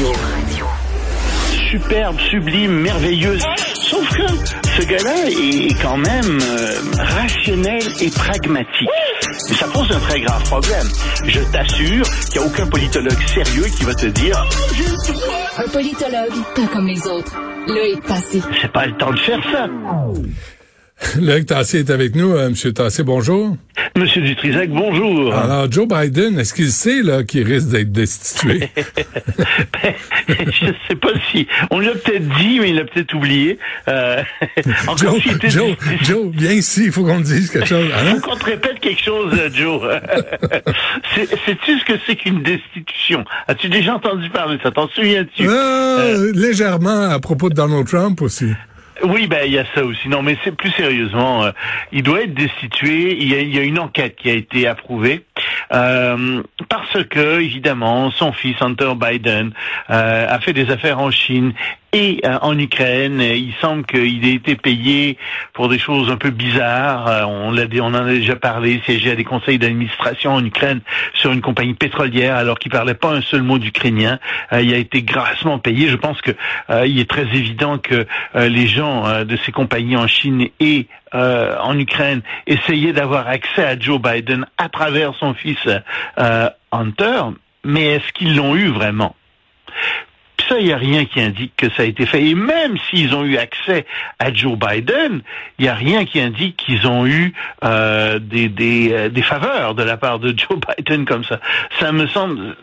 Radio. Superbe, sublime, merveilleuse. Sauf que ce gars-là est quand même euh, rationnel et pragmatique. Et ça pose un très grave problème. Je t'assure qu'il n'y a aucun politologue sérieux qui va te dire Un politologue, pas comme les autres. Loïc Passy. c'est pas le temps de faire ça. Loïc Tassé est avec nous. Euh, Monsieur Tassé, bonjour. Monsieur Dutrisac, bonjour. Alors, Joe Biden, est-ce qu'il sait là qu'il risque d'être destitué? je sais pas si. On l'a peut-être dit, mais il l'a peut-être oublié. Euh, Joe, s'il était- Joe, Joe, viens ici, il faut qu'on te dise quelque chose. Non? Faut qu'on te répète quelque chose, euh, Joe. Sais-tu ce que c'est qu'une destitution? As-tu déjà entendu parler de ça? T'en souviens-tu? Ah, légèrement à propos de Donald Trump aussi. Oui, ben il y a ça aussi. Non, mais c'est plus sérieusement, euh, il doit être destitué. Il y, a, il y a une enquête qui a été approuvée euh, parce que évidemment son fils Hunter Biden euh, a fait des affaires en Chine et euh, en Ukraine. Il semble qu'il ait été payé pour des choses un peu bizarres. Euh, on en a déjà parlé. Siégé à des conseils d'administration en Ukraine sur une compagnie pétrolière alors qu'il parlait pas un seul mot d'ukrainien. Euh, il a été grassement payé. Je pense que euh, il est très évident que euh, les gens euh, de ces compagnies en Chine et euh, en Ukraine essayaient d'avoir accès à Joe Biden à travers son fils euh, Hunter, mais est-ce qu'ils l'ont eu vraiment? Puis ça, il n'y a rien qui indique que ça a été fait. Et même s'ils ont eu accès à Joe Biden, il n'y a rien qui indique qu'ils ont eu euh, des, des, euh, des faveurs de la part de Joe Biden comme ça. Ça me semble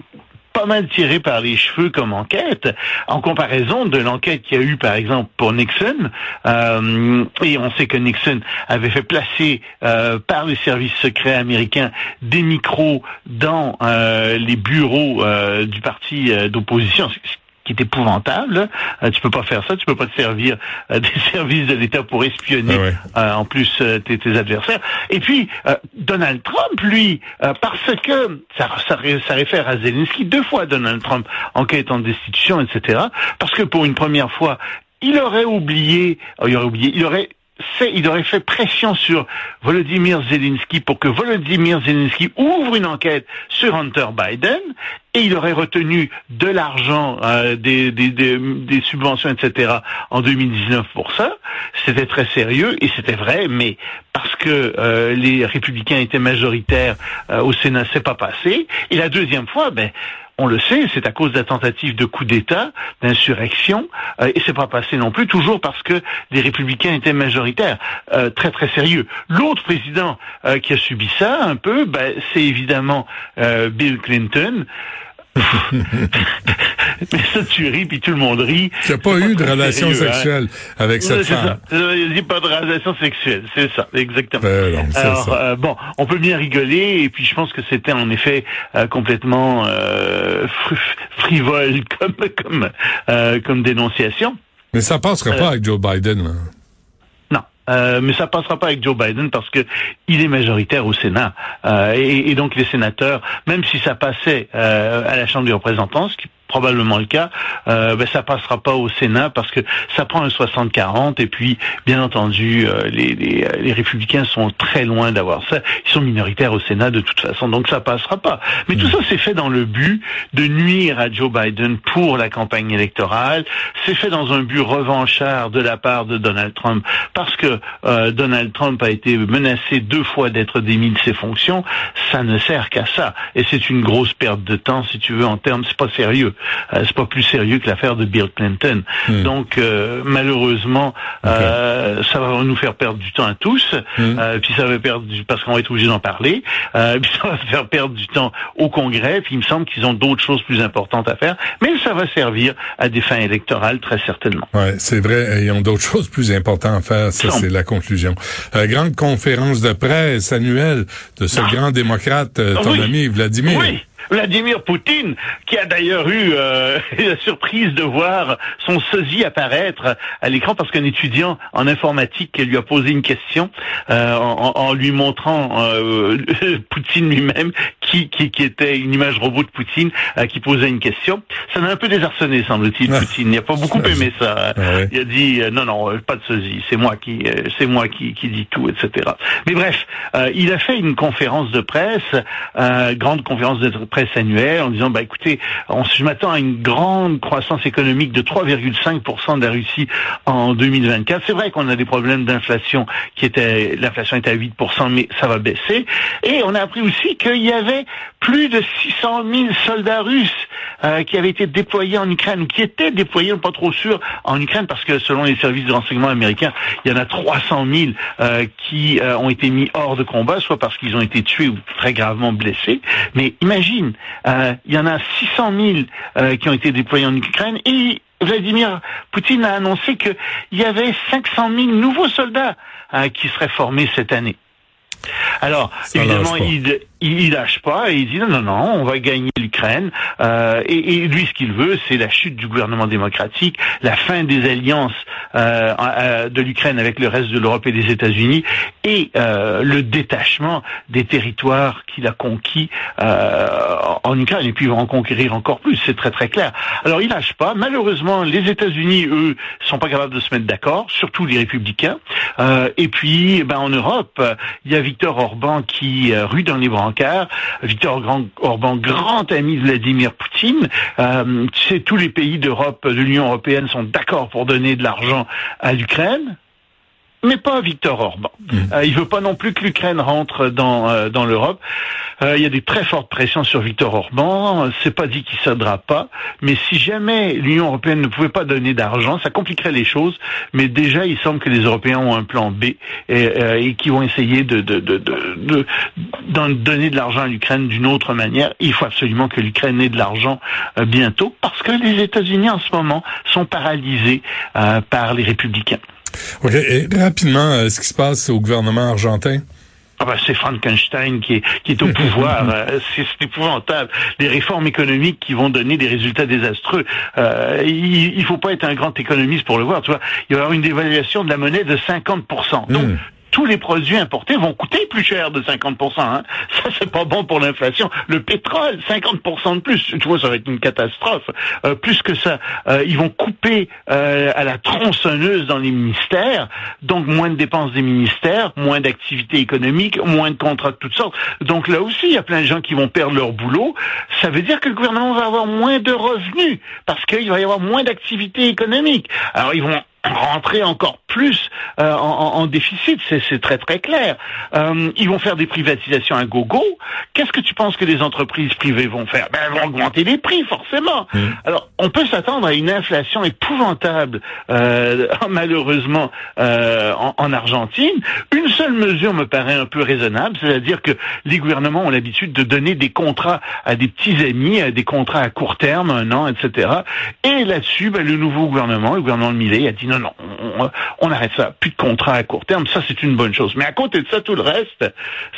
pas mal tiré par les cheveux comme enquête, en comparaison de l'enquête qu'il y a eu, par exemple, pour Nixon. Euh, et on sait que Nixon avait fait placer euh, par les services secrets américains des micros dans euh, les bureaux euh, du parti euh, d'opposition. Qui est épouvantable. Euh, tu peux pas faire ça, tu peux pas te servir euh, des services de l'État pour espionner Ah ouais. euh, en plus euh, tes, tes adversaires. Et puis euh, Donald Trump, lui, euh, parce que ça, ça, ré- ça réfère à Zelensky deux fois Donald Trump enquête en destitution, etc. Parce que pour une première fois, il aurait oublié, il aurait oublié, il aurait il aurait fait pression sur Volodymyr Zelensky pour que Volodymyr Zelensky ouvre une enquête sur Hunter Biden et il aurait retenu de l'argent, euh, des, des, des, des subventions, etc. en 2019 pour ça. C'était très sérieux et c'était vrai, mais parce que euh, les républicains étaient majoritaires euh, au Sénat, c'est pas passé. Et la deuxième fois, ben on le sait, c'est à cause de la tentative de coup d'État, d'insurrection, euh, et c'est pas passé non plus, toujours parce que les républicains étaient majoritaires. Euh, très très sérieux. L'autre président euh, qui a subi ça un peu, ben, c'est évidemment euh, Bill Clinton. Mais ça, tu ris, puis tout le monde rit. N'y a pas eu de relation sérieux, hein? sexuelle avec cette femme. ça. Euh, Il n'y a pas de relation sexuelle, c'est ça, exactement. Ben non, Alors, ça. euh, bon, on peut bien rigoler, et puis je pense que c'était en effet euh, complètement euh, fr- frivole comme comme comme dénonciation. Mais ça passerait euh, pas avec Joe Biden. là. Non, euh, mais ça passera pas avec Joe Biden parce que il est majoritaire au Sénat Euh, et, et donc les sénateurs, même si ça passait euh, à la Chambre des représentants, ce qui probablement le cas, euh, ben, ça passera pas au Sénat parce que ça prend un 60-40 et puis bien entendu euh, les, les, euh, les républicains sont très loin d'avoir ça. Ils sont minoritaires au Sénat de toute façon, donc ça passera pas. Mais tout ça c'est fait dans le but de nuire à Joe Biden pour la campagne électorale. C'est fait dans un but revanchard de la part de Donald Trump parce que euh, Donald Trump a été menacé deux fois d'être démis de ses fonctions. Ça ne sert qu'à ça et c'est une grosse perte de temps si tu veux en termes. C'est pas sérieux. Euh, c'est pas plus sérieux que l'affaire de Bill Clinton. Hmm. Donc euh, malheureusement, euh, ça va nous faire perdre du temps à tous. Euh, puis ça va perdre du, parce qu'on va être obligé d'en parler. Euh, puis ça va faire perdre du temps au Congrès. Puis il me semble qu'ils ont d'autres choses plus importantes à faire. Mais ça va servir à des fins électorales très certainement. Ouais, c'est vrai. Ils ont d'autres choses plus importantes à faire. Ça, c'est la conclusion. Euh, grande conférence de presse annuelle de ce Non. grand démocrate, euh, ton Oui. ami Vladimir. Oui. Vladimir Poutine, qui a d'ailleurs eu euh, la surprise de voir son sosie apparaître à l'écran parce qu'un étudiant en informatique lui a posé une question euh, en, en lui montrant euh, Poutine lui-même, qui, qui, qui était une image robot de Poutine, euh, qui posait une question. Ça l'a un peu désarçonné, semble-t-il, Ah. Poutine. Il n'a pas beaucoup aimé ça. Ah. Il a dit euh, non, non, euh, pas de sosie, c'est moi qui, c'est moi qui, qui dit tout, etc. Mais bref, euh, il a fait une conférence de presse, euh, grande conférence de presse annuelle en disant, bah écoutez, on, je m'attends à une grande croissance économique de 3,5% de la Russie en 2024. C'est vrai qu'on a des problèmes d'inflation qui était, l'inflation était à 8%, mais ça va baisser. Et on a appris aussi qu'il y avait plus de 600 000 soldats russes euh, qui avaient été déployés en Ukraine, qui étaient déployés, pas trop sûr, en Ukraine, parce que selon les services de renseignement américains, il y en a 300 000 euh, qui euh, ont été mis hors de combat, soit parce qu'ils ont été tués ou très gravement blessés. Mais imagine, il y en a 600 000 qui ont été déployés en Ukraine, et Vladimir Poutine a annoncé qu'il y avait 500 000 nouveaux soldats qui seraient formés cette année. Alors, évidemment, il, il lâche pas et il dit non, non, non, on va gagner l'Ukraine. Euh, et, lui, ce qu'il veut, c'est la chute du gouvernement démocratique, la fin des alliances euh, euh, de l'Ukraine avec le reste de l'Europe et des États-Unis, et le détachement des territoires qu'il a conquis en Ukraine. Et puis, il va en conquérir encore plus, c'est très très clair. Alors, il lâche pas. Malheureusement, les États-Unis, eux, sont pas capables de se mettre d'accord, surtout les républicains. et puis, ben, en Europe, il y a Victor Orban qui rue dans les bras Victor Orban, grand ami de Vladimir Poutine. Euh, tous les pays d'Europe, de l'Union européenne sont d'accord pour donner de l'argent à l'Ukraine mais pas Victor Orban. Mmh. Euh, il veut pas non plus que l'Ukraine rentre dans euh, dans l'Europe. Euh, il y a des très fortes pressions sur Victor Orban. C'est pas dit qu'il cédera pas, mais si jamais l'Union européenne ne pouvait pas donner d'argent, ça compliquerait les choses. Mais déjà, il semble que les Européens ont un plan B et, et qui vont essayer de de de, de, de donner de l'argent à l'Ukraine d'une autre manière. Il faut absolument que l'Ukraine ait de l'argent bientôt parce que les États-Unis en ce moment sont paralysés par les républicains. OK. Et rapidement, euh, ce qui se passe au gouvernement argentin? Ah ben, c'est Frankenstein qui est, qui est au pouvoir. Euh, c'est épouvantable. Des réformes économiques qui vont donner des résultats désastreux. Euh, il, il faut pas être un grand économiste pour le voir. Tu vois, il va y avoir une dévaluation de la monnaie de 50%. Donc, tous les produits importés vont coûter plus cher de 50%. Hein. Ça, c'est pas bon pour l'inflation. Le pétrole, 50% de plus. Tu vois, ça va être une catastrophe. Euh, plus que ça, euh, ils vont couper euh, à la tronçonneuse dans les ministères, donc moins de dépenses des ministères, moins d'activités économiques, moins de contrats de toutes sortes. Donc là aussi, il y a plein de gens qui vont perdre leur boulot. Ça veut dire que le gouvernement va avoir moins de revenus parce qu'il va y avoir moins d'activités économiques. Alors ils vont rentrer encore plus euh, en, en, déficit, c'est très très clair. Euh, ils vont faire des privatisations à gogo. Qu'est-ce que tu penses que les entreprises privées vont faire? Ben, Elles vont augmenter les prix, forcément. Mmh. Alors, on peut s'attendre à une inflation épouvantable, euh, malheureusement, euh, en, en, Argentine. Une seule mesure me paraît un peu raisonnable, c'est-à-dire que les gouvernements ont l'habitude de donner des contrats à des petits amis, à des contrats à court terme, un an, etc. Et là-dessus, ben, le nouveau gouvernement, le gouvernement de Millet, a dit non, non, on, on, arrête ça. Plus de contrats à court terme, ça c'est une bonne chose. Mais à côté de ça, tout le reste,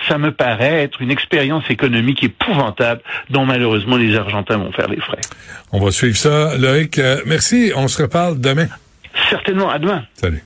ça me paraît être une expérience économique épouvantable dont malheureusement les Argentins vont faire les frais. On va suivre ça. Loïc, euh, merci. On se reparle demain. Certainement, à demain. Salut.